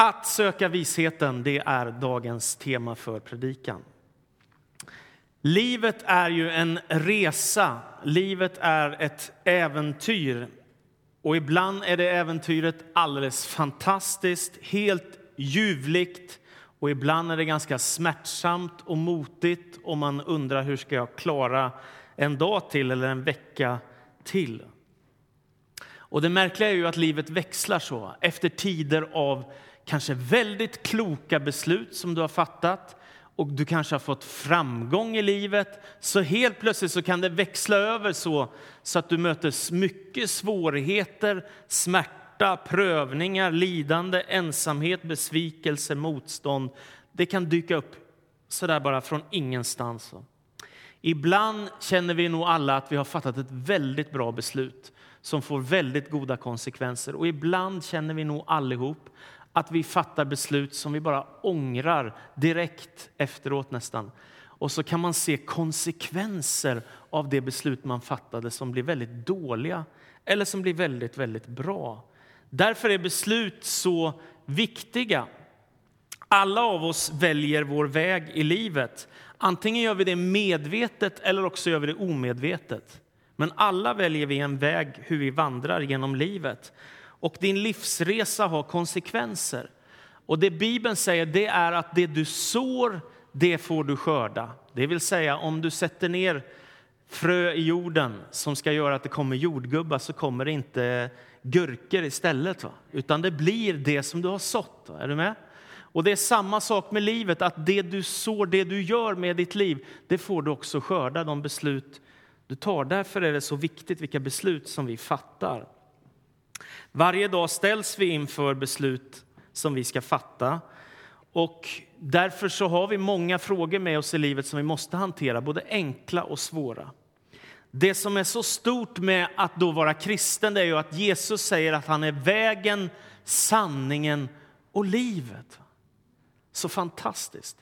Att söka visheten, det är dagens tema för predikan. Livet är ju en resa, livet är ett äventyr. Och ibland är det äventyret alldeles fantastiskt, helt ljuvligt. Och ibland är det ganska smärtsamt och motigt och man undrar hur ska jag klara en dag till eller en vecka till. Och det märkliga är ju att livet växlar så. Efter tider av kanske väldigt kloka beslut som du har fattat och du kanske har fått framgång i livet, så helt plötsligt så kan det växla över så, så att du möter mycket svårigheter, smärta, prövningar, lidande, ensamhet, besvikelse, motstånd. Det kan dyka upp så där bara från ingenstans. Ibland känner vi nog alla att vi har fattat ett väldigt bra beslut som får väldigt goda konsekvenser. Och ibland känner vi nog allihop att vi fattar beslut som vi bara ångrar direkt efteråt nästan. Och så kan man se konsekvenser av det beslut man fattade som blir väldigt dåliga eller som blir väldigt, väldigt bra. Därför är beslut så viktiga. Alla av oss väljer vår väg i livet. Antingen gör vi det medvetet eller också gör vi det omedvetet. Men alla väljer vi en väg hur vi vandrar genom livet. Och din livsresa har konsekvenser. Och det Bibeln säger det är att det du sår, det får du skörda. Det vill säga om du sätter ner frö i jorden som ska göra att det kommer jordgubbar så kommer det inte gurkor istället. Va? Utan det blir det som du har sått. Va? Är du med? Och det är samma sak med livet, att det du sår, det du gör med ditt liv, det får du också skörda, de beslut du tar. Därför är det så viktigt vilka beslut som vi fattar. Varje dag ställs vi inför beslut som vi ska fatta. Och därför så har vi många frågor med oss i livet som vi måste hantera, både enkla och svåra. Det som är så stort med att då vara kristen det är ju att Jesus säger att han är vägen, sanningen och livet. Så fantastiskt.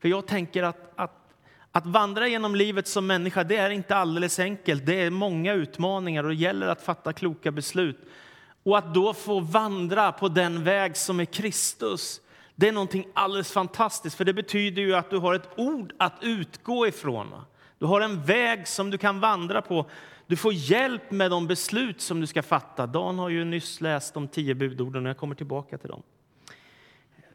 För jag tänker att, att, att vandra genom livet som människa det är inte alldeles enkelt. Det är många utmaningar och det gäller att fatta kloka beslut. Och att då få vandra på den väg som är Kristus, det är någonting alldeles fantastiskt. För det betyder ju att du har ett ord att utgå ifrån. Du har en väg som du kan vandra på. Du får hjälp med de beslut som du ska fatta. Dan har ju nyss läst de tio budorden och jag kommer tillbaka till dem.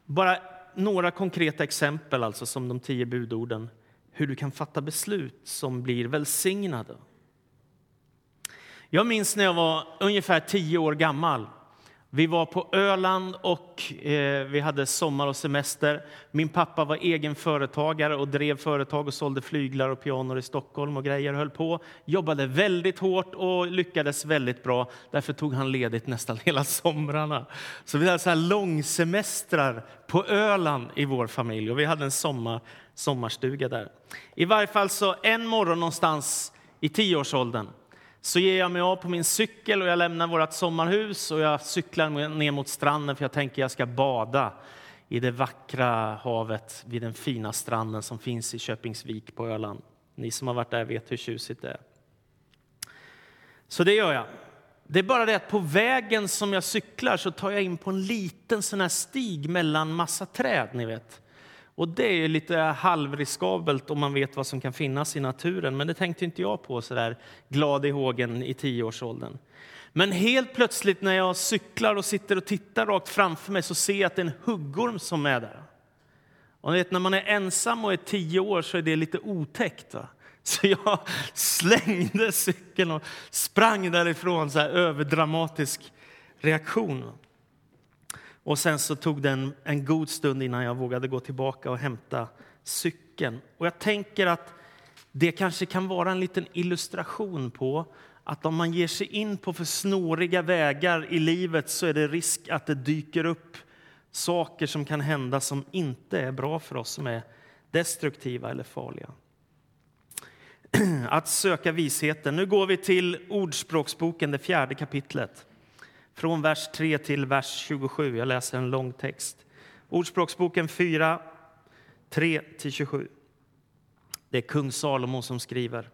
Bara några konkreta exempel alltså som de tio budorden. Hur du kan fatta beslut som blir välsignade. Jag minns när jag var ungefär tio år gammal. Vi var på Öland och eh, vi hade sommar och semester. Min pappa var egen företagare och drev företag och sålde flyglar och pianor i Stockholm och grejer höll på. Jobbade väldigt hårt och lyckades väldigt bra. Därför tog han ledigt nästan hela somrarna. Så vi hade så här långsemestrar på Öland i vår familj och vi hade en sommar, sommarstuga där. I varje fall så en morgon någonstans i tioårsåldern så ger jag mig av på min cykel och jag lämnar vårt sommarhus och jag cyklar ner mot stranden för jag tänker jag ska bada i det vackra havet vid den fina stranden som finns i Köpingsvik på Öland. Ni som har varit där vet hur tjusigt det är. Så det gör jag. Det är bara det att på vägen som jag cyklar så tar jag in på en liten sån här stig mellan massa träd, ni vet. Och det är lite halvriskabelt om man vet vad som kan finnas i naturen. Men det tänkte inte jag på så där glad i hågen i tioårsåldern. Men helt plötsligt när jag cyklar och sitter och tittar rakt framför mig så ser jag att det är en huggorm som är där. Och vet, när man är ensam och är tio år så är det lite otäckt. Va? Så jag slängde cykeln och sprang därifrån, så här överdramatisk reaktion. Och sen så tog det en, en god stund innan jag vågade gå tillbaka och hämta cykeln. Och jag tänker att det kanske kan vara en liten illustration på att om man ger sig in på för snåriga vägar i livet så är det risk att det dyker upp saker som kan hända som inte är bra för oss, som är destruktiva eller farliga. Att söka visheten. Nu går vi till Ordspråksboken, det fjärde kapitlet från vers 3 till vers 27. Jag läser en lång text. Ordspråksboken 4, 3-27. Det är kung Salomo som skriver.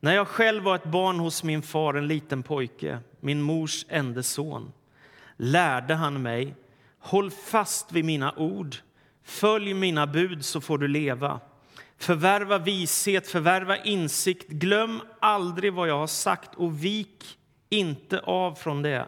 När jag själv var ett barn hos min far, en liten pojke, min mors enda son, lärde han mig Håll fast vid mina ord. Följ mina bud så får du leva. Förvärva vishet, förvärva insikt. Glöm aldrig vad jag har sagt och vik inte av från det.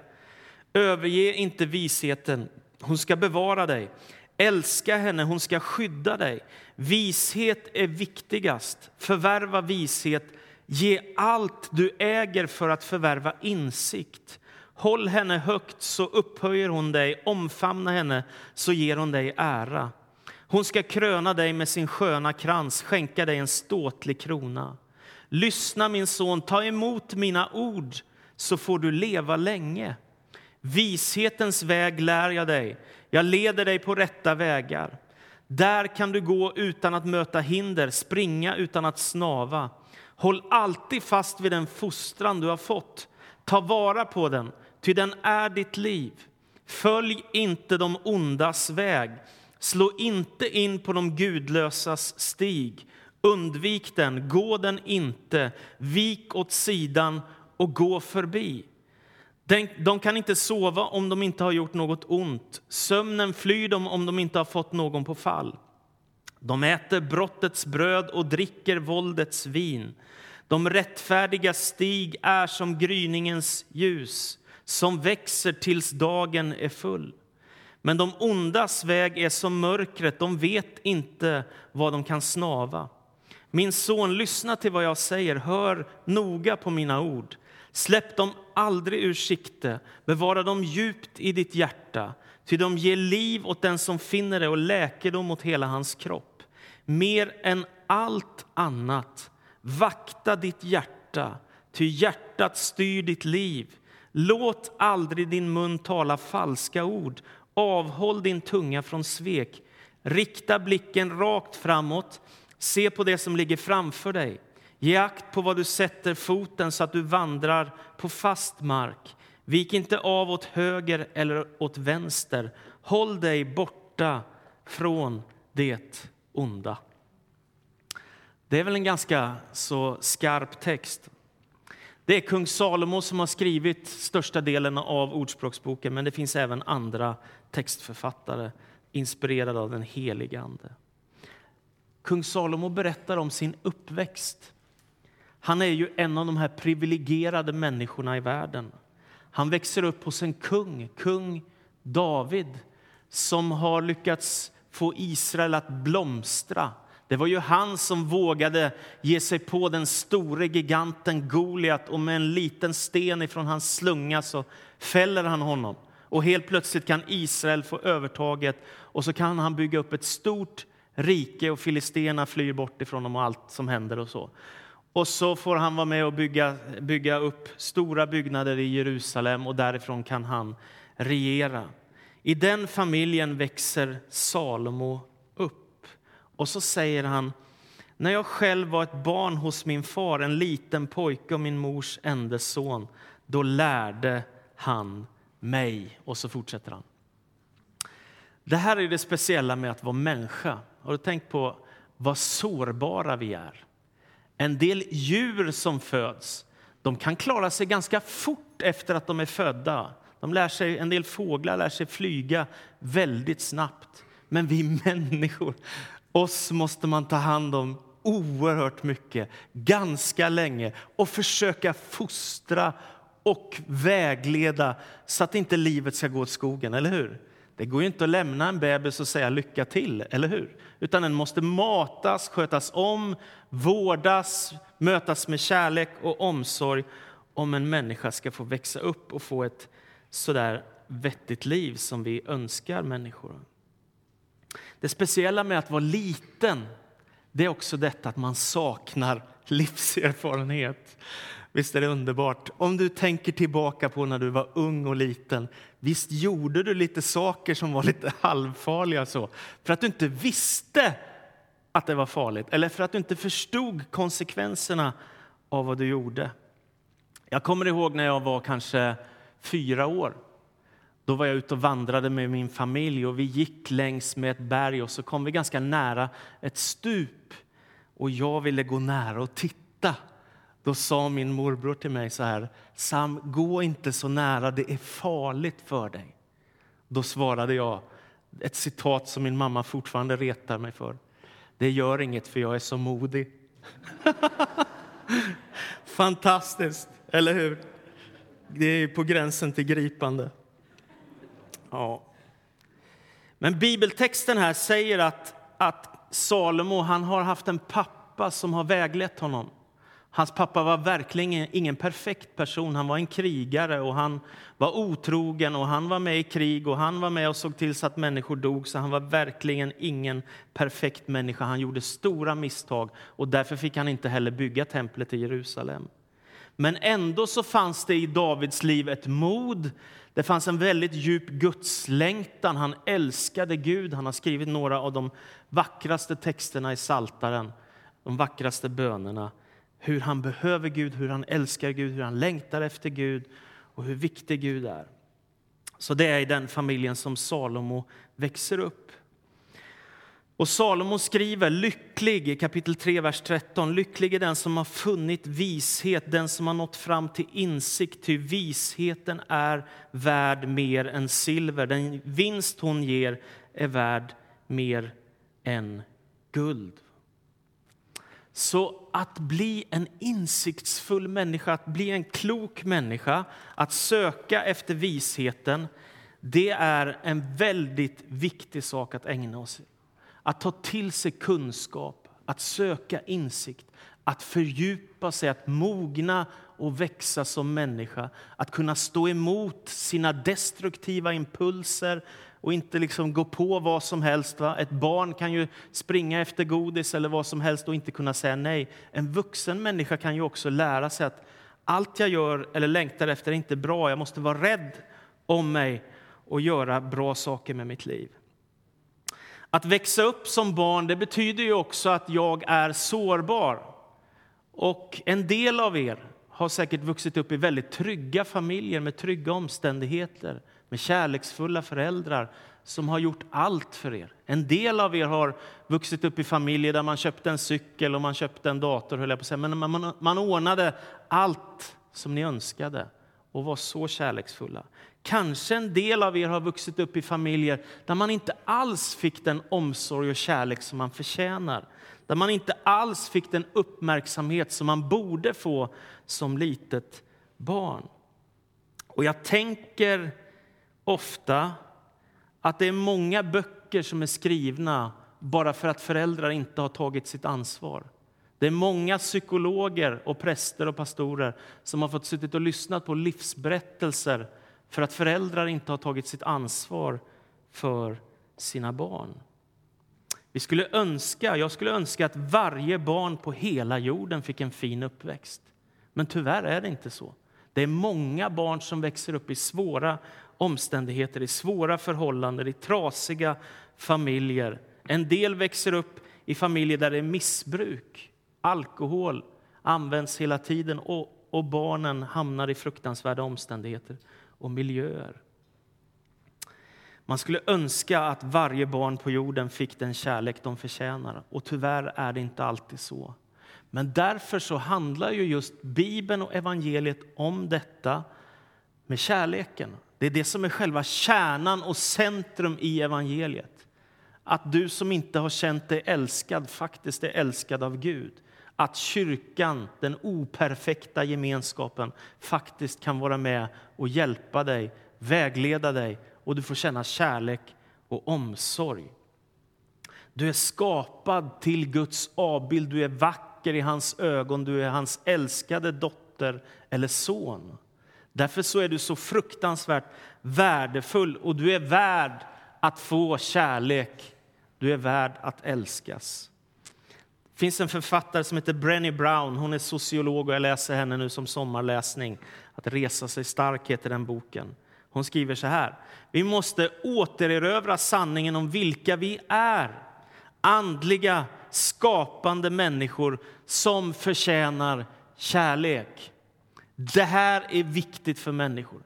Överge inte visheten. Hon ska bevara dig. Älska henne, hon ska skydda dig. Vishet är viktigast. Förvärva vishet. Ge allt du äger för att förvärva insikt. Håll henne högt så upphöjer hon dig, omfamna henne så ger hon dig ära. Hon ska kröna dig med sin sköna krans, skänka dig en ståtlig krona. Lyssna min son, ta emot mina ord så får du leva länge. Vishetens väg lär jag dig, jag leder dig på rätta vägar. Där kan du gå utan att möta hinder, springa utan att snava. Håll alltid fast vid den fostran du har fått. Ta vara på den, ty den är ditt liv. Följ inte de ondas väg. Slå inte in på de gudlösas stig. Undvik den, gå den inte. Vik åt sidan och gå förbi. De kan inte sova om de inte har gjort något ont. Sömnen flyr dem om de inte har fått någon på fall. De äter brottets bröd och dricker våldets vin. De rättfärdiga stig är som gryningens ljus som växer tills dagen är full. Men de ondas väg är som mörkret, de vet inte vad de kan snava. Min son, lyssna till vad jag säger, hör noga på mina ord. Släpp dem aldrig ur sikte, bevara dem djupt i ditt hjärta, ty de ger liv åt den som finner det och läkedom åt hela hans kropp. Mer än allt annat, vakta ditt hjärta, ty hjärtat styr ditt liv. Låt aldrig din mun tala falska ord, avhåll din tunga från svek. Rikta blicken rakt framåt, se på det som ligger framför dig. Ge akt på vad du sätter foten så att du vandrar på fast mark. Vik inte av åt höger eller åt vänster. Håll dig borta från det onda. Det är väl en ganska så skarp text. Det är kung Salomo som har skrivit största delen av Ordspråksboken men det finns även andra textförfattare inspirerade av den helige Ande. Kung Salomo berättar om sin uppväxt. Han är ju en av de här privilegierade människorna i världen. Han växer upp hos en kung, kung David som har lyckats få Israel att blomstra. Det var ju han som vågade ge sig på den store giganten Goliat och med en liten sten ifrån hans slunga så fäller han honom. Och helt plötsligt kan Israel få övertaget och så kan han bygga upp ett stort rike och filisterna flyr bort ifrån dem och allt som händer och så. Och så får han vara med och bygga, bygga upp stora byggnader i Jerusalem och därifrån kan han regera. I den familjen växer Salomo upp. Och så säger han, när jag själv var ett barn hos min far, en liten pojke och min mors enda son, då lärde han mig. Och så fortsätter han. Det här är det speciella med att vara människa. Har du tänkt på vad sårbara vi är? En del djur som föds de kan klara sig ganska fort efter att de är födda. De lär sig, en del fåglar lär sig flyga väldigt snabbt. Men vi människor, oss måste man ta hand om oerhört mycket, ganska länge och försöka fostra och vägleda så att inte livet ska gå åt skogen, eller hur? Det går ju inte att lämna en bebis och säga lycka till, eller hur? Utan den måste matas, skötas om, vårdas, mötas med kärlek och omsorg om en människa ska få växa upp och få ett sådär vettigt liv som vi önskar människor. Det speciella med att vara liten det är också detta att man saknar livserfarenhet. Visst är det underbart? Om du tänker tillbaka på när du var ung och liten, visst gjorde du lite saker som var lite halvfarliga så, för att du inte visste att det var farligt eller för att du inte förstod konsekvenserna av vad du gjorde. Jag kommer ihåg när jag var kanske fyra år. Då var jag ute och vandrade med min familj och vi gick längs med ett berg och så kom vi ganska nära ett stup och jag ville gå nära och titta då sa min morbror till mig så här, Sam, gå inte så nära, det är farligt för dig. Då svarade jag ett citat som min mamma fortfarande retar mig för. Det gör inget för jag är så modig. Fantastiskt, eller hur? Det är på gränsen till gripande. Ja. Men bibeltexten här säger att, att Salomo han har haft en pappa som har väglett honom. Hans pappa var verkligen ingen perfekt person. Han var en krigare och han var otrogen och han var med i krig och han var med och såg till så att människor dog. Så han var verkligen ingen perfekt människa. Han gjorde stora misstag och därför fick han inte heller bygga templet i Jerusalem. Men ändå så fanns det i Davids liv ett mod. Det fanns en väldigt djup gudslängtan. Han älskade Gud. Han har skrivit några av de vackraste texterna i Saltaren, de vackraste bönerna hur han behöver Gud, hur han älskar Gud, hur han längtar efter Gud och hur viktig Gud är. Så det är i den familjen som Salomo växer upp. Och Salomo skriver lycklig i kapitel 3, vers 13. Lycklig är den som har funnit vishet, den som har nått fram till insikt, ty visheten är värd mer än silver. Den vinst hon ger är värd mer än guld. Så att bli en insiktsfull människa, att bli en klok människa, att söka efter visheten, det är en väldigt viktig sak att ägna oss åt. Att ta till sig kunskap, att söka insikt, att fördjupa sig, att mogna och växa som människa. Att kunna stå emot sina destruktiva impulser, och inte liksom gå på vad som helst. Va? Ett barn kan ju springa efter godis eller vad som helst och inte kunna säga nej. En vuxen människa kan ju också lära sig att allt jag gör eller längtar efter är inte bra. Jag måste vara rädd om mig och göra bra saker med mitt liv. Att växa upp som barn det betyder ju också att jag är sårbar. Och en del av er har säkert vuxit upp i väldigt trygga familjer med trygga omständigheter med kärleksfulla föräldrar som har gjort allt för er. En del av er har vuxit upp i familjer där man köpte en cykel och man köpte en dator, höll jag på att säga. men man, man man ordnade allt som ni önskade och var så kärleksfulla. Kanske en del av er har vuxit upp i familjer där man inte alls fick den omsorg och kärlek som man förtjänar. Där man inte alls fick den uppmärksamhet som man borde få som litet barn. Och jag tänker ofta att det är många böcker som är skrivna bara för att föräldrar inte har tagit sitt ansvar. Det är många psykologer, och präster och pastorer som har fått suttit och lyssnat på livsberättelser för att föräldrar inte har tagit sitt ansvar för sina barn. Vi skulle önska, jag skulle önska att varje barn på hela jorden fick en fin uppväxt. Men tyvärr är det inte så. Det är många barn som växer upp i svåra omständigheter, i svåra förhållanden, i trasiga familjer. En del växer upp i familjer där det är missbruk. Alkohol används hela tiden och, och barnen hamnar i fruktansvärda omständigheter och miljöer. Man skulle önska att varje barn på jorden fick den kärlek de förtjänar. Och tyvärr är det inte alltid så. Men därför så handlar ju just Bibeln och evangeliet om detta med kärleken. Det är det som är själva kärnan och centrum i evangeliet. Att du som inte har känt dig älskad faktiskt är älskad av Gud. Att kyrkan, den operfekta gemenskapen, faktiskt kan vara med och hjälpa dig, vägleda dig och du får känna kärlek och omsorg. Du är skapad till Guds avbild, du är vacker i hans ögon, du är hans älskade dotter eller son. Därför så är du så fruktansvärt värdefull och du är värd att få kärlek. Du är värd att älskas. Det finns en författare som heter Brenny Brown. Hon är sociolog och jag läser henne nu som sommarläsning. Att resa sig stark heter den boken. Hon skriver så här. Vi måste återerövra sanningen om vilka vi är. Andliga, skapande människor som förtjänar kärlek. Det här är viktigt för människor.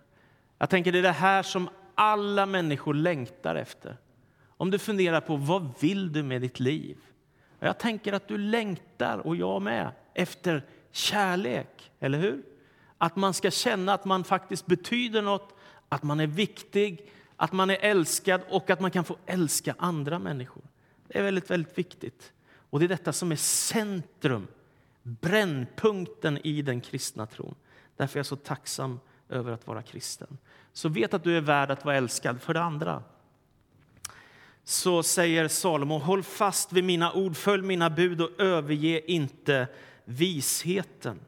Jag tänker Det är det här som alla människor längtar efter. Om du funderar på vad vill du med ditt liv? Jag tänker att du längtar, och jag med, efter kärlek. Eller hur? Att man ska känna att man faktiskt betyder något, att man är viktig, att man är älskad och att man kan få älska andra människor. Det är väldigt, väldigt viktigt. Och det är detta som är centrum, brännpunkten i den kristna tron. Därför är jag så tacksam över att vara kristen. Så vet att du är värd att vara älskad. För det andra så säger Salomo, håll fast vid mina ord, följ mina bud och överge inte visheten.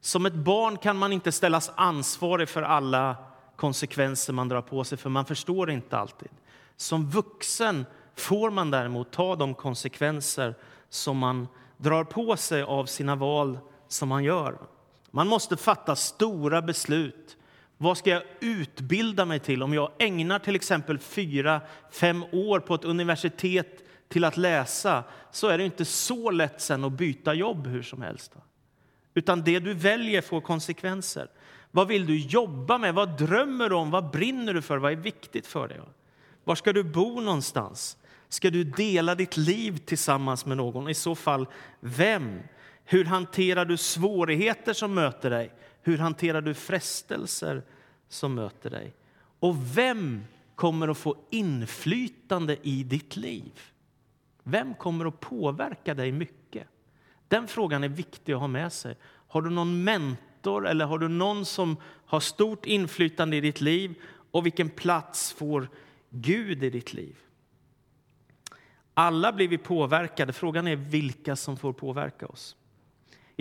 Som ett barn kan man inte ställas ansvarig för alla konsekvenser man drar på sig, för man förstår inte alltid. Som vuxen får man däremot ta de konsekvenser som man drar på sig av sina val som man gör. Man måste fatta stora beslut. Vad ska jag utbilda mig till? Om jag ägnar till exempel fyra, fem år på ett universitet till att läsa så är det inte så lätt sen att byta jobb hur som helst. Utan det du väljer får konsekvenser. Vad vill du jobba med? Vad drömmer du om? Vad brinner du för? Vad är viktigt för dig? Var ska du bo någonstans? Ska du dela ditt liv tillsammans med någon? I så fall, vem? Hur hanterar du svårigheter som möter dig? Hur hanterar du frestelser som möter dig? Och vem kommer att få inflytande i ditt liv? Vem kommer att påverka dig mycket? Den frågan är viktig att ha med sig. Har du någon mentor eller har du någon som har stort inflytande i ditt liv? Och vilken plats får Gud i ditt liv? Alla blir vi påverkade. Frågan är vilka som får påverka oss.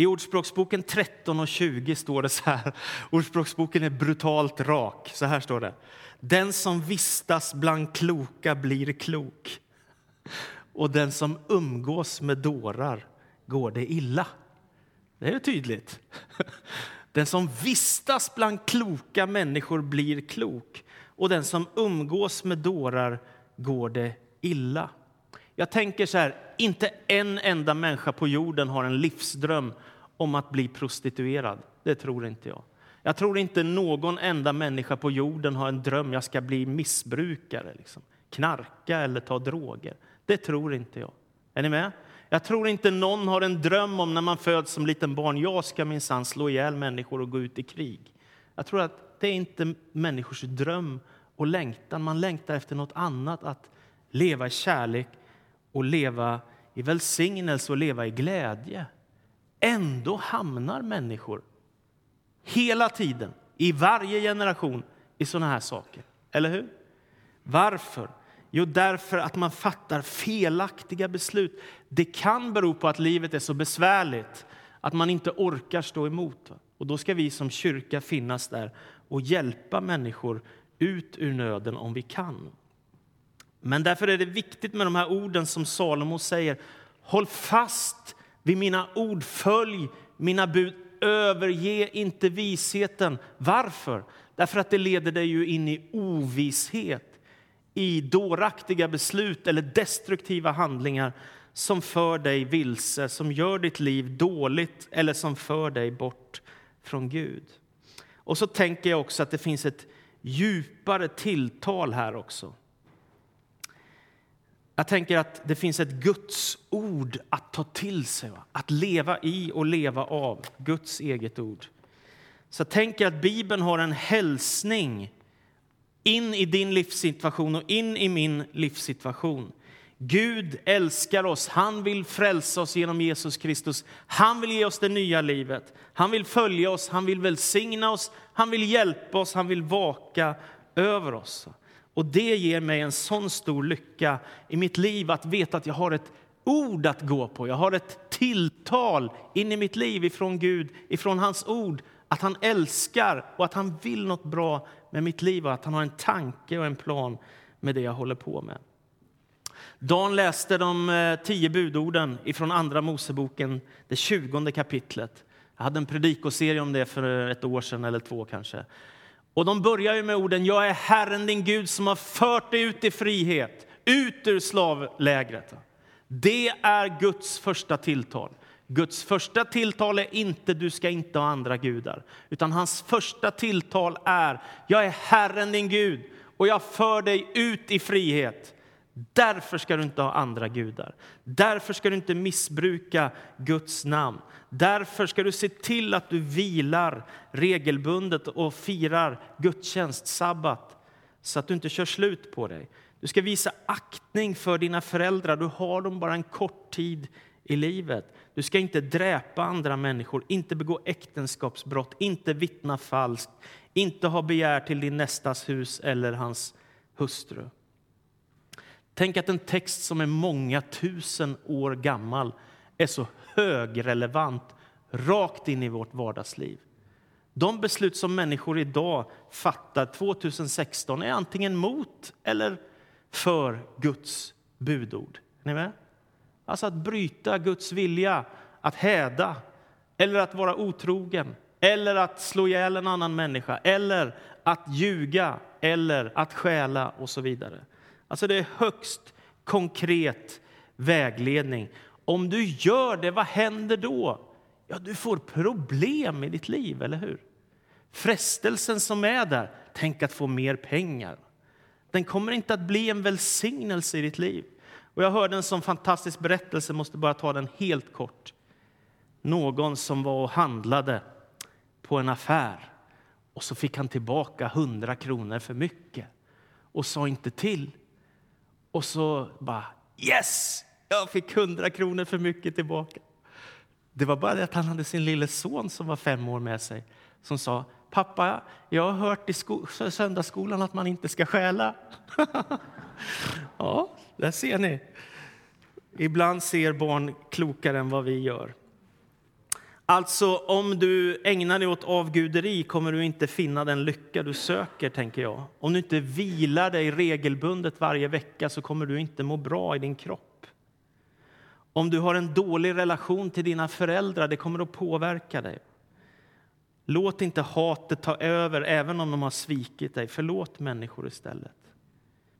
I Ordspråksboken 13 och 20 står det så här. Ordspråksboken är brutalt rak. Så här står det. Den som vistas bland kloka blir klok och den som umgås med dårar går det illa. Det är tydligt. Den som vistas bland kloka människor blir klok och den som umgås med dårar går det illa. Jag tänker så här, inte en enda människa på jorden har en livsdröm om att bli prostituerad. Det tror inte jag. Jag tror inte någon enda människa på jorden har en dröm jag ska bli missbrukare, liksom. knarka eller ta droger. Det tror inte jag. Är ni med? Jag tror inte någon har en dröm om när man föds som liten barn. Jag ska minsann slå ihjäl människor och gå ut i krig. Jag tror att det är inte människors dröm och längtan. Man längtar efter något annat, att leva i kärlek och leva i välsignelse och leva i glädje. Ändå hamnar människor hela tiden, i varje generation, i såna här saker. Eller hur? Varför? Jo, därför att man fattar felaktiga beslut. Det kan bero på att livet är så besvärligt att man inte orkar stå emot. Och Då ska vi som kyrka finnas där och hjälpa människor ut ur nöden om vi kan. Men därför är det viktigt med de här orden som Salomo säger. Håll fast vid mina ord, följ mina bud, överge inte visheten. Varför? Därför att det leder dig ju in i ovisshet i dåraktiga beslut eller destruktiva handlingar som för dig vilse, som gör ditt liv dåligt eller som för dig bort från Gud. Och så tänker jag också att det finns ett djupare tilltal här också. Jag tänker att det finns ett Guds ord att ta till sig, att leva i och leva av. Guds eget ord. Så jag tänker att Bibeln har en hälsning in i din livssituation och in i min livssituation. Gud älskar oss, han vill frälsa oss genom Jesus Kristus. Han vill ge oss det nya livet. Han vill följa oss, han vill välsigna oss, han vill hjälpa oss, han vill vaka över oss. Och det ger mig en sån stor lycka i mitt liv att veta att jag har ett ord att gå på. Jag har ett tilltal in i mitt liv ifrån Gud, ifrån hans ord. Att han älskar och att han vill något bra med mitt liv och att han har en tanke och en plan med det jag håller på med. Dan läste de eh, tio budorden ifrån Andra Moseboken, det tjugonde kapitlet. Jag hade en predikoserie om det för ett år sedan, eller två kanske. Och de börjar ju med orden Jag är Herren din Gud som har fört dig ut i frihet, ut ur slavlägret. Det är Guds första tilltal. Guds första tilltal är inte du ska inte ha andra gudar, utan hans första tilltal är jag är Herren din Gud och jag för dig ut i frihet. Därför ska du inte ha andra gudar. Därför ska du inte missbruka Guds namn. Därför ska du se till att du vilar regelbundet och firar gudstjänst, sabbat. så att du inte kör slut på dig. Du ska visa aktning för dina föräldrar. Du har dem bara en kort tid i livet. Du ska inte dräpa andra människor, inte begå äktenskapsbrott, inte vittna falskt, inte ha begär till din nästas hus eller hans hustru. Tänk att en text som är många tusen år gammal är så högrelevant rakt in i vårt vardagsliv. De beslut som människor idag fattar 2016 är antingen mot eller för Guds budord. Är ni med? Alltså att bryta Guds vilja, att häda eller att vara otrogen eller att slå ihjäl en annan människa eller att ljuga eller att stjäla och så vidare. Alltså det är högst konkret vägledning. Om du gör det, vad händer då? Ja, du får problem i ditt liv, eller hur? Frestelsen som är där, tänk att få mer pengar. Den kommer inte att bli en välsignelse i ditt liv. Och jag hörde en sån fantastisk berättelse, måste bara ta den helt kort. Någon som var och handlade på en affär och så fick han tillbaka 100 kronor för mycket och sa inte till. Och så bara yes, jag fick 100 kronor för mycket tillbaka. Det var bara det att han hade sin lille son som var fem år med sig som sa Pappa, jag har hört i söndagsskolan att man inte ska stjäla. ja, där ser ni. Ibland ser barn klokare än vad vi gör. Alltså, om du ägnar dig åt avguderi kommer du inte finna den lycka du söker, tänker jag. Om du inte vilar dig regelbundet varje vecka så kommer du inte må bra i din kropp. Om du har en dålig relation till dina föräldrar, det kommer att påverka dig. Låt inte hatet ta över, även om de har svikit dig. Förlåt människor istället.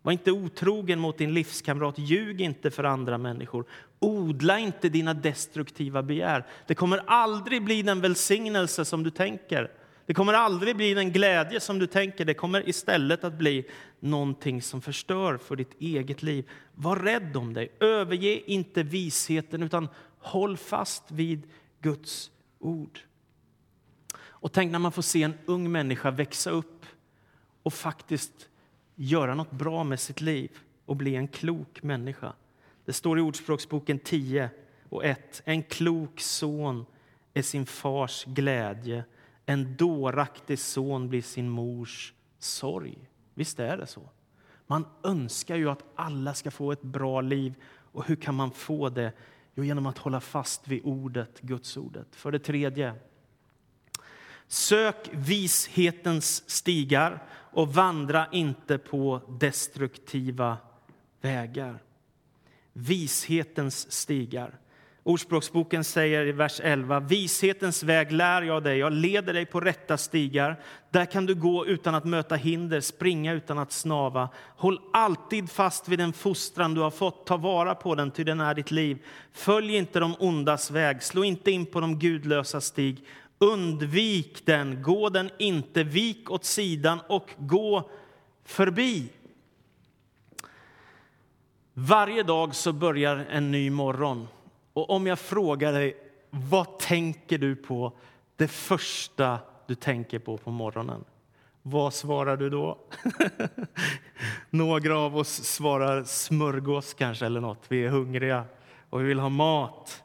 Var inte otrogen mot din livskamrat. Ljug inte för andra människor. Odla inte dina destruktiva begär. Det kommer aldrig bli den välsignelse som du tänker. Det kommer aldrig bli den glädje som du tänker. Det kommer istället att bli någonting som förstör för ditt eget liv. Var rädd om dig. Överge inte visheten, utan håll fast vid Guds ord. Och tänk när man får se en ung människa växa upp och faktiskt göra något bra med sitt liv och bli en klok människa. Det står i Ordspråksboken 10 och 1. En klok son är sin fars glädje. En dåraktig son blir sin mors sorg. Visst är det så? Man önskar ju att alla ska få ett bra liv. Och hur kan man få det? Jo, genom att hålla fast vid ordet, Guds ordet. För det tredje, Sök vishetens stigar och vandra inte på destruktiva vägar. Vishetens stigar. Ordspråksboken säger i vers 11 Vishetens väg lär jag dig, jag leder dig på rätta stigar. Där kan du gå utan att möta hinder, springa utan att snava. Håll alltid fast vid den fostran du har fått, ta vara på den, ty den är ditt liv. Följ inte de ondas väg, slå inte in på de gudlösa stig. Undvik den, gå den inte, vik åt sidan och gå förbi. Varje dag så börjar en ny morgon. Och om jag frågar dig, vad tänker du på det första du tänker på på morgonen? Vad svarar du då? Några av oss svarar smörgås kanske eller något. Vi är hungriga och vi vill ha mat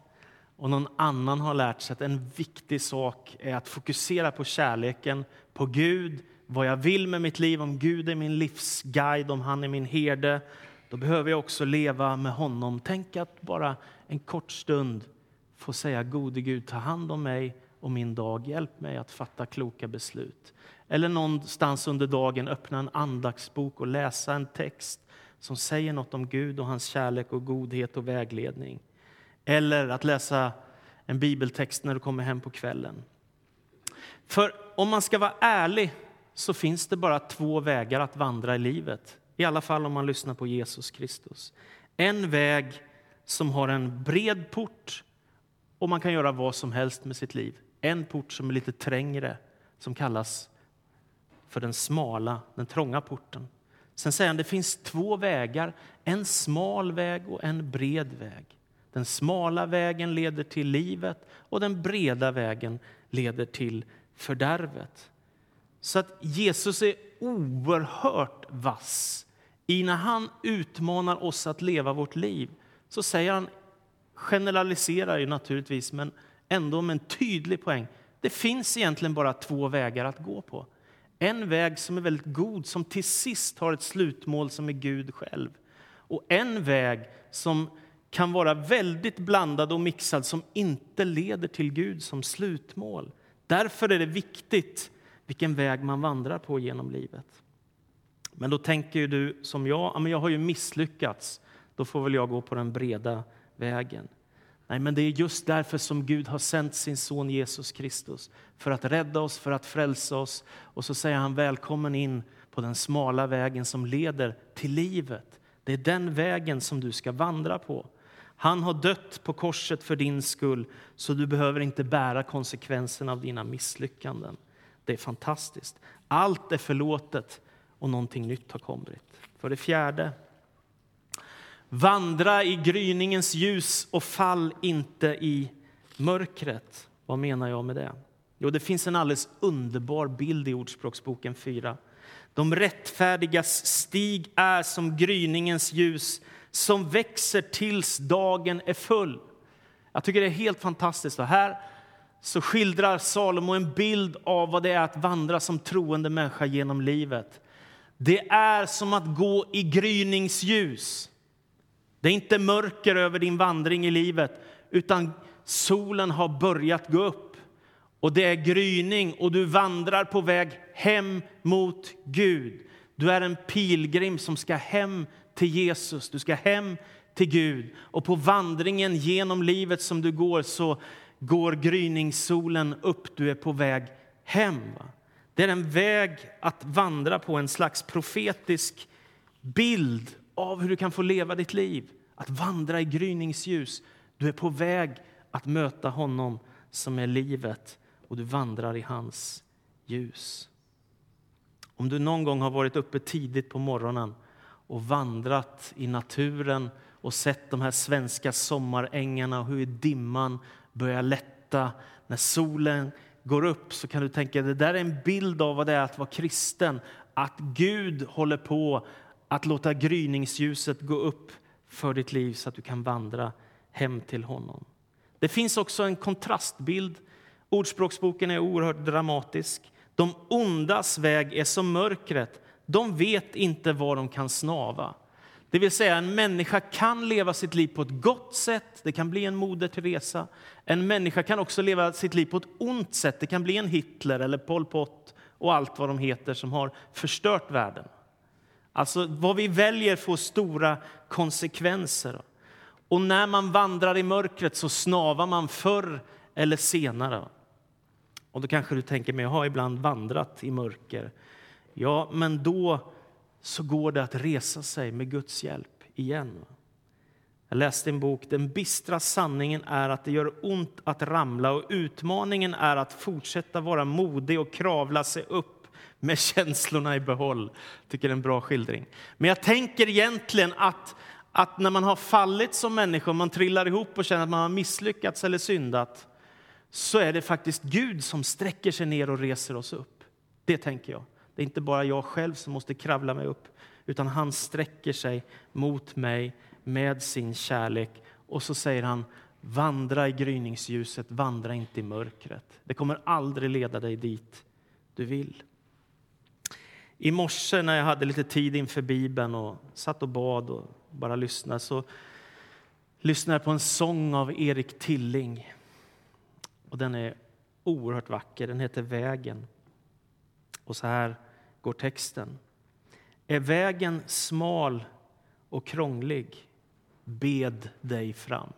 och någon annan har lärt sig att en viktig sak är att fokusera på kärleken, på Gud, vad jag vill med mitt liv, om Gud är min livsguide, om han är min herde, då behöver jag också leva med honom. Tänk att bara en kort stund få säga gode Gud, ta hand om mig och min dag. Hjälp mig att fatta kloka beslut. Eller någonstans under dagen öppna en andaktsbok och läsa en text som säger något om Gud och hans kärlek och godhet och vägledning. Eller att läsa en bibeltext när du kommer hem på kvällen. För om man ska vara ärlig så finns det bara två vägar att vandra i livet. I alla fall om man lyssnar på Jesus Kristus. En väg som har en bred port och man kan göra vad som helst med sitt liv. En port som är lite trängre, som kallas för den smala, den trånga porten. Sen säger han det finns två vägar, en smal väg och en bred väg. Den smala vägen leder till livet och den breda vägen leder till fördärvet. Så att Jesus är oerhört vass i när han utmanar oss att leva vårt liv. Så säger han, generaliserar ju naturligtvis, men ändå med en tydlig poäng. Det finns egentligen bara två vägar att gå på. En väg som är väldigt god, som till sist har ett slutmål som är Gud själv. Och en väg som kan vara väldigt blandad och mixad som inte leder till Gud som slutmål. Därför är det viktigt vilken väg man vandrar på genom livet. Men då tänker ju du som jag, men jag har ju misslyckats, då får väl jag gå på den breda vägen. Nej, men det är just därför som Gud har sänt sin son Jesus Kristus. För att rädda oss, för att frälsa oss. Och så säger han välkommen in på den smala vägen som leder till livet. Det är den vägen som du ska vandra på. Han har dött på korset för din skull, så du behöver inte bära konsekvenserna av dina misslyckanden. Det är fantastiskt. Allt är förlåtet och någonting nytt har kommit. För det fjärde, vandra i gryningens ljus och fall inte i mörkret. Vad menar jag med det? Jo, det finns en alldeles underbar bild i Ordspråksboken 4. De rättfärdigas stig är som gryningens ljus som växer tills dagen är full. Jag tycker det är helt fantastiskt. Här så skildrar Salomo en bild av vad det är att vandra som troende människa genom livet. Det är som att gå i gryningsljus. Det är inte mörker över din vandring i livet, utan solen har börjat gå upp. Och det är gryning och du vandrar på väg hem mot Gud. Du är en pilgrim som ska hem till Jesus, du ska hem till Gud. Och på vandringen genom livet som du går så går gryningssolen upp, du är på väg hem. Det är en väg att vandra på, en slags profetisk bild av hur du kan få leva ditt liv. Att vandra i gryningsljus. Du är på väg att möta honom som är livet och du vandrar i hans ljus. Om du någon gång har varit uppe tidigt på morgonen och vandrat i naturen och sett de här svenska sommarängarna och hur dimman börjar lätta när solen går upp så kan du tänka det där är en bild av vad det är att vara kristen. Att Gud håller på att låta gryningsljuset gå upp för ditt liv så att du kan vandra hem till honom. Det finns också en kontrastbild. Ordspråksboken är oerhört dramatisk. De ondas väg är som mörkret. De vet inte var de kan snava. Det vill säga, en människa kan leva sitt liv på ett gott sätt. Det kan bli en Moder Teresa. En människa kan också leva sitt liv på ett ont sätt. Det kan bli en Hitler eller Pol Pot och allt vad de heter som har förstört världen. Alltså, vad vi väljer får stora konsekvenser. Och när man vandrar i mörkret så snavar man förr eller senare. Och då kanske du tänker, men jag har ibland vandrat i mörker. Ja, men då så går det att resa sig med Guds hjälp igen. Jag läste en bok, Den bistra sanningen är att det gör ont att ramla och utmaningen är att fortsätta vara modig och kravla sig upp med känslorna i behåll. tycker det är en bra skildring. Men jag tänker egentligen att, att när man har fallit som människa, man trillar ihop och känner att man har misslyckats eller syndat, så är det faktiskt Gud som sträcker sig ner och reser oss upp. Det tänker jag. Det är inte bara jag själv som måste kravla mig upp, utan han sträcker sig mot mig med sin kärlek. Och så säger han, vandra i gryningsljuset, vandra inte i mörkret. Det kommer aldrig leda dig dit du vill. I morse när jag hade lite tid inför Bibeln och satt och bad och bara lyssnade så lyssnade jag på en sång av Erik Tilling. Och den är oerhört vacker. Den heter Vägen. Och så här går texten. Är vägen smal och krånglig, bed dig fram.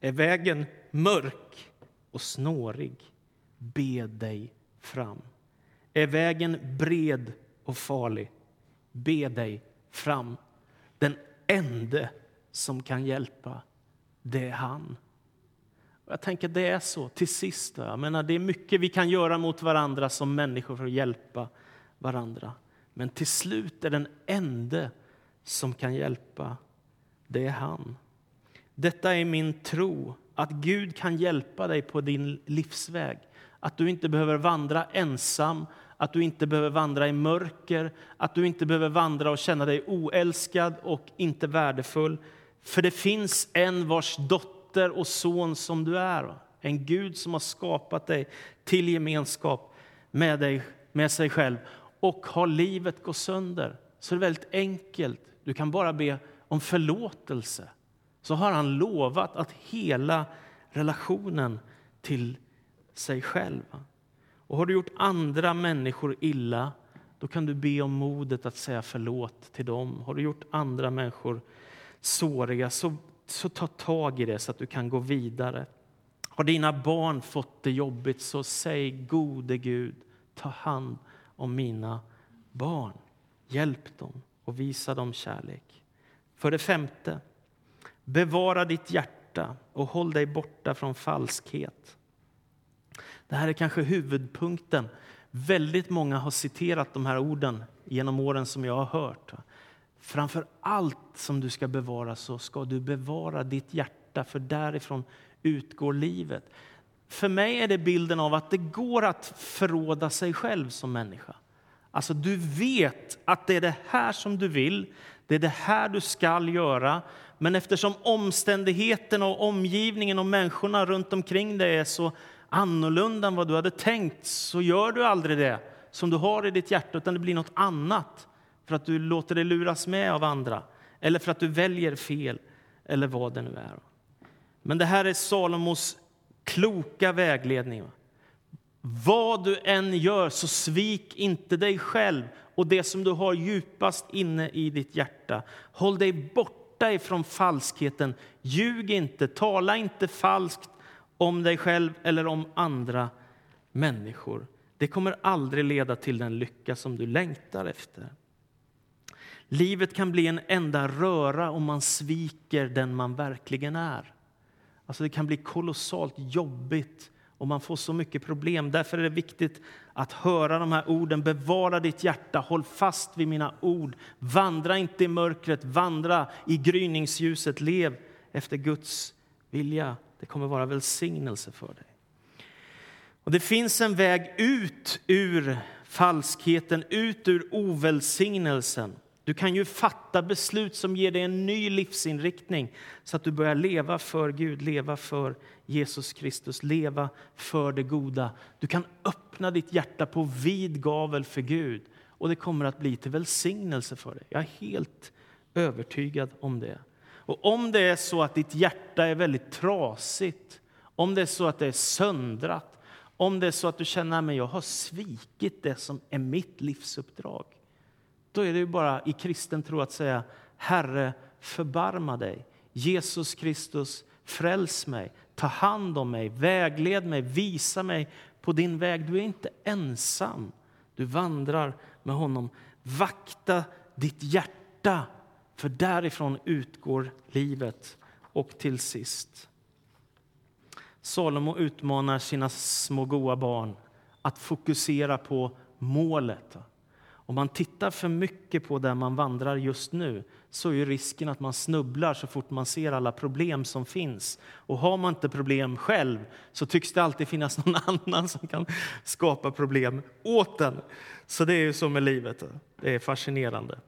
Är vägen mörk och snårig, bed dig fram. Är vägen bred och farlig, be dig fram. Den ende som kan hjälpa, det är han. Jag tänker det är så till sist. Jag menar, det är mycket vi kan göra mot varandra som människor för att hjälpa varandra. Men till slut är den ende som kan hjälpa, det är han. Detta är min tro, att Gud kan hjälpa dig på din livsväg. Att du inte behöver vandra ensam, att du inte behöver vandra i mörker, att du inte behöver vandra och känna dig oälskad och inte värdefull. För det finns en vars dotter och son som du är. En Gud som har skapat dig till gemenskap med, dig, med sig själv. Och har livet gått sönder så är det väldigt enkelt. Du kan bara be om förlåtelse. Så har han lovat att hela relationen till sig själv. Och har du gjort andra människor illa, då kan du be om modet att säga förlåt till dem. Har du gjort andra människor såriga, så, så ta tag i det så att du kan gå vidare. Har dina barn fått det jobbigt, så säg gode Gud, ta hand om mina barn. Hjälp dem och visa dem kärlek. För det femte, bevara ditt hjärta och håll dig borta från falskhet. Det här är kanske huvudpunkten. Väldigt många har citerat de här orden genom åren som jag har hört. Framför allt som du ska bevara så ska du bevara ditt hjärta, för därifrån utgår livet. För mig är det bilden av att det går att förråda sig själv som människa. Alltså du vet att det är det här som du vill, det är det här du skall göra. Men eftersom omständigheterna och omgivningen och människorna runt omkring dig är så annorlunda än vad du hade tänkt så gör du aldrig det som du har i ditt hjärta, utan det blir något annat för att du låter dig luras med av andra eller för att du väljer fel eller vad det nu är. Men det här är Salomos kloka vägledning. Vad du än gör, så svik inte dig själv och det som du har djupast inne i ditt hjärta. Håll dig borta ifrån falskheten. Ljug inte, tala inte falskt om dig själv eller om andra människor. Det kommer aldrig leda till den lycka som du längtar efter. Livet kan bli en enda röra om man sviker den man verkligen är. Alltså det kan bli kolossalt jobbigt och man får så mycket problem. Därför är det viktigt att höra de här orden. Bevara ditt hjärta, håll fast vid mina ord. Vandra inte i mörkret, vandra i gryningsljuset. Lev efter Guds vilja. Det kommer vara välsignelse för dig. Och det finns en väg ut ur falskheten, ut ur ovälsignelsen. Du kan ju fatta beslut som ger dig en ny livsinriktning så att du börjar leva för Gud, leva för Jesus Kristus, leva för det goda. Du kan öppna ditt hjärta på vid gavel för Gud och det kommer att bli till välsignelse för dig. Jag är helt övertygad om det. Och om det är så att ditt hjärta är väldigt trasigt, om det är så att det är söndrat, om det är så att du känner att jag har svikit det som är mitt livsuppdrag, då är det ju bara i kristen tro att säga Herre, förbarma dig. Jesus Kristus, fräls mig, ta hand om mig, vägled mig, visa mig på din väg. Du är inte ensam. Du vandrar med honom. Vakta ditt hjärta, för därifrån utgår livet. Och till sist, Salomo utmanar sina små goa barn att fokusera på målet. Om man tittar för mycket på där man vandrar just nu så är risken att man snubblar så fort man ser alla problem som finns. Och har man inte problem själv så tycks det alltid finnas någon annan som kan skapa problem åt en. Så det är ju så med livet. Det är fascinerande.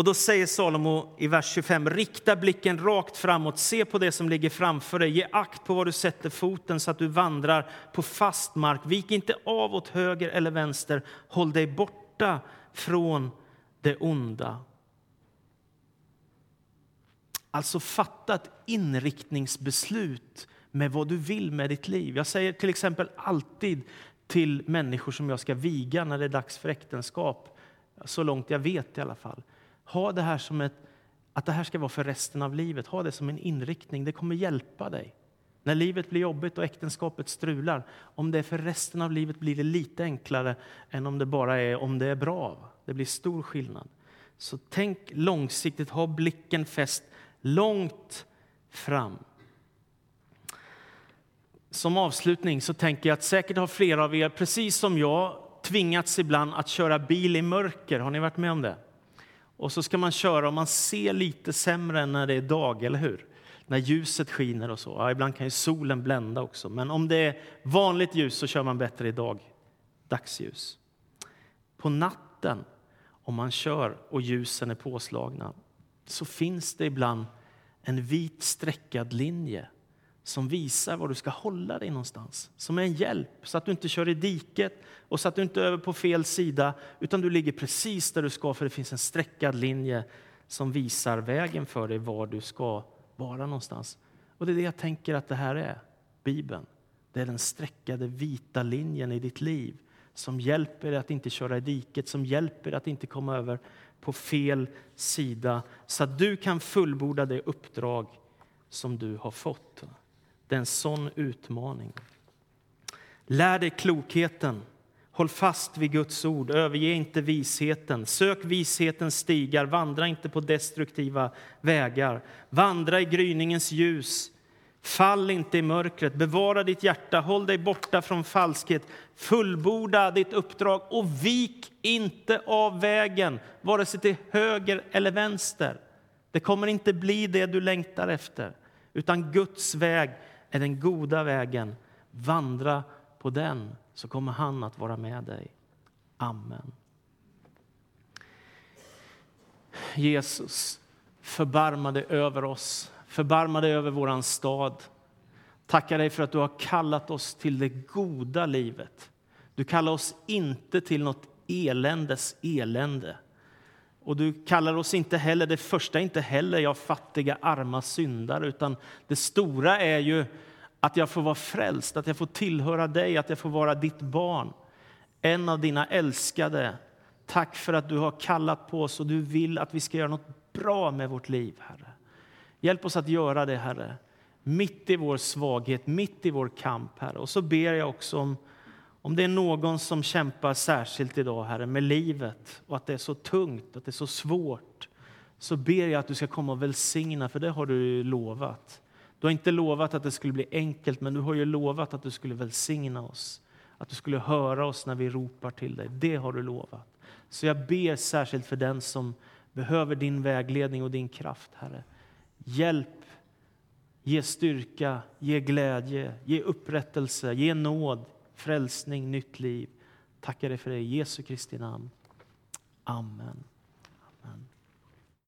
Och då säger Salomo i vers 25, rikta blicken rakt framåt, se på det som ligger framför dig, ge akt på var du sätter foten så att du vandrar på fast mark. Vik inte av åt höger eller vänster, håll dig borta från det onda. Alltså fatta ett inriktningsbeslut med vad du vill med ditt liv. Jag säger till exempel alltid till människor som jag ska viga när det är dags för äktenskap, så långt jag vet i alla fall. Ha det här som ett, att det här ska vara för resten av livet. Ha det som en inriktning. Det kommer hjälpa dig. När livet blir jobbigt och äktenskapet strular, om det är för resten av livet blir det lite enklare än om det bara är om det är bra. Det blir stor skillnad. Så tänk långsiktigt, ha blicken fäst långt fram. Som avslutning så tänker jag att säkert har flera av er, precis som jag, tvingats ibland att köra bil i mörker. Har ni varit med om det? Och så ska man köra och man ser lite sämre än när det är dag, eller hur? När ljuset skiner och så. Ja, ibland kan ju solen blända också, men om det är vanligt ljus så kör man bättre i dag. dagsljus. På natten, om man kör och ljusen är påslagna, så finns det ibland en vit streckad linje som visar var du ska hålla dig någonstans. Som är en hjälp så att du inte kör i diket och så att du inte är över på fel sida utan du ligger precis där du ska för det finns en streckad linje som visar vägen för dig var du ska vara någonstans. Och det är det jag tänker att det här är, Bibeln. Det är den streckade vita linjen i ditt liv som hjälper dig att inte köra i diket, som hjälper dig att inte komma över på fel sida så att du kan fullborda det uppdrag som du har fått. Det är en sån utmaning. Lär dig klokheten. Håll fast vid Guds ord. Överge inte visheten. Sök vishetens stigar. Vandra inte på destruktiva vägar. Vandra i gryningens ljus. Fall inte i mörkret. Bevara ditt hjärta. Håll dig borta från falskhet. Fullborda ditt uppdrag och vik inte av vägen, vare sig till höger eller vänster. Det kommer inte bli det du längtar efter, utan Guds väg är den goda vägen. Vandra på den, så kommer han att vara med dig. Amen. Jesus, förbarma dig över oss, förbarma dig över vår stad. Tackar dig för att du har kallat oss till det goda livet. Du kallar oss inte till något eländes elände. Och du kallar oss inte heller, det första inte heller, jag fattiga arma syndare, utan det stora är ju att jag får vara frälst, att jag får tillhöra dig, att jag får vara ditt barn. En av dina älskade. Tack för att du har kallat på oss och du vill att vi ska göra något bra med vårt liv, Herre. Hjälp oss att göra det, Herre, mitt i vår svaghet, mitt i vår kamp, Herre. Och så ber jag också om om det är någon som kämpar särskilt idag, Herre, med livet och att det är så tungt, att det är så svårt, så ber jag att du ska komma och välsigna, för det har du lovat. Du har inte lovat att det skulle bli enkelt, men du har ju lovat att du skulle välsigna oss. Att du skulle höra oss när vi ropar till dig. Det har du lovat. Så jag ber särskilt för den som behöver din vägledning och din kraft, Herre. Hjälp, ge styrka, ge glädje, ge upprättelse, ge nåd, frälsning, nytt liv. Tackar dig för det i Jesu Kristi namn. Amen.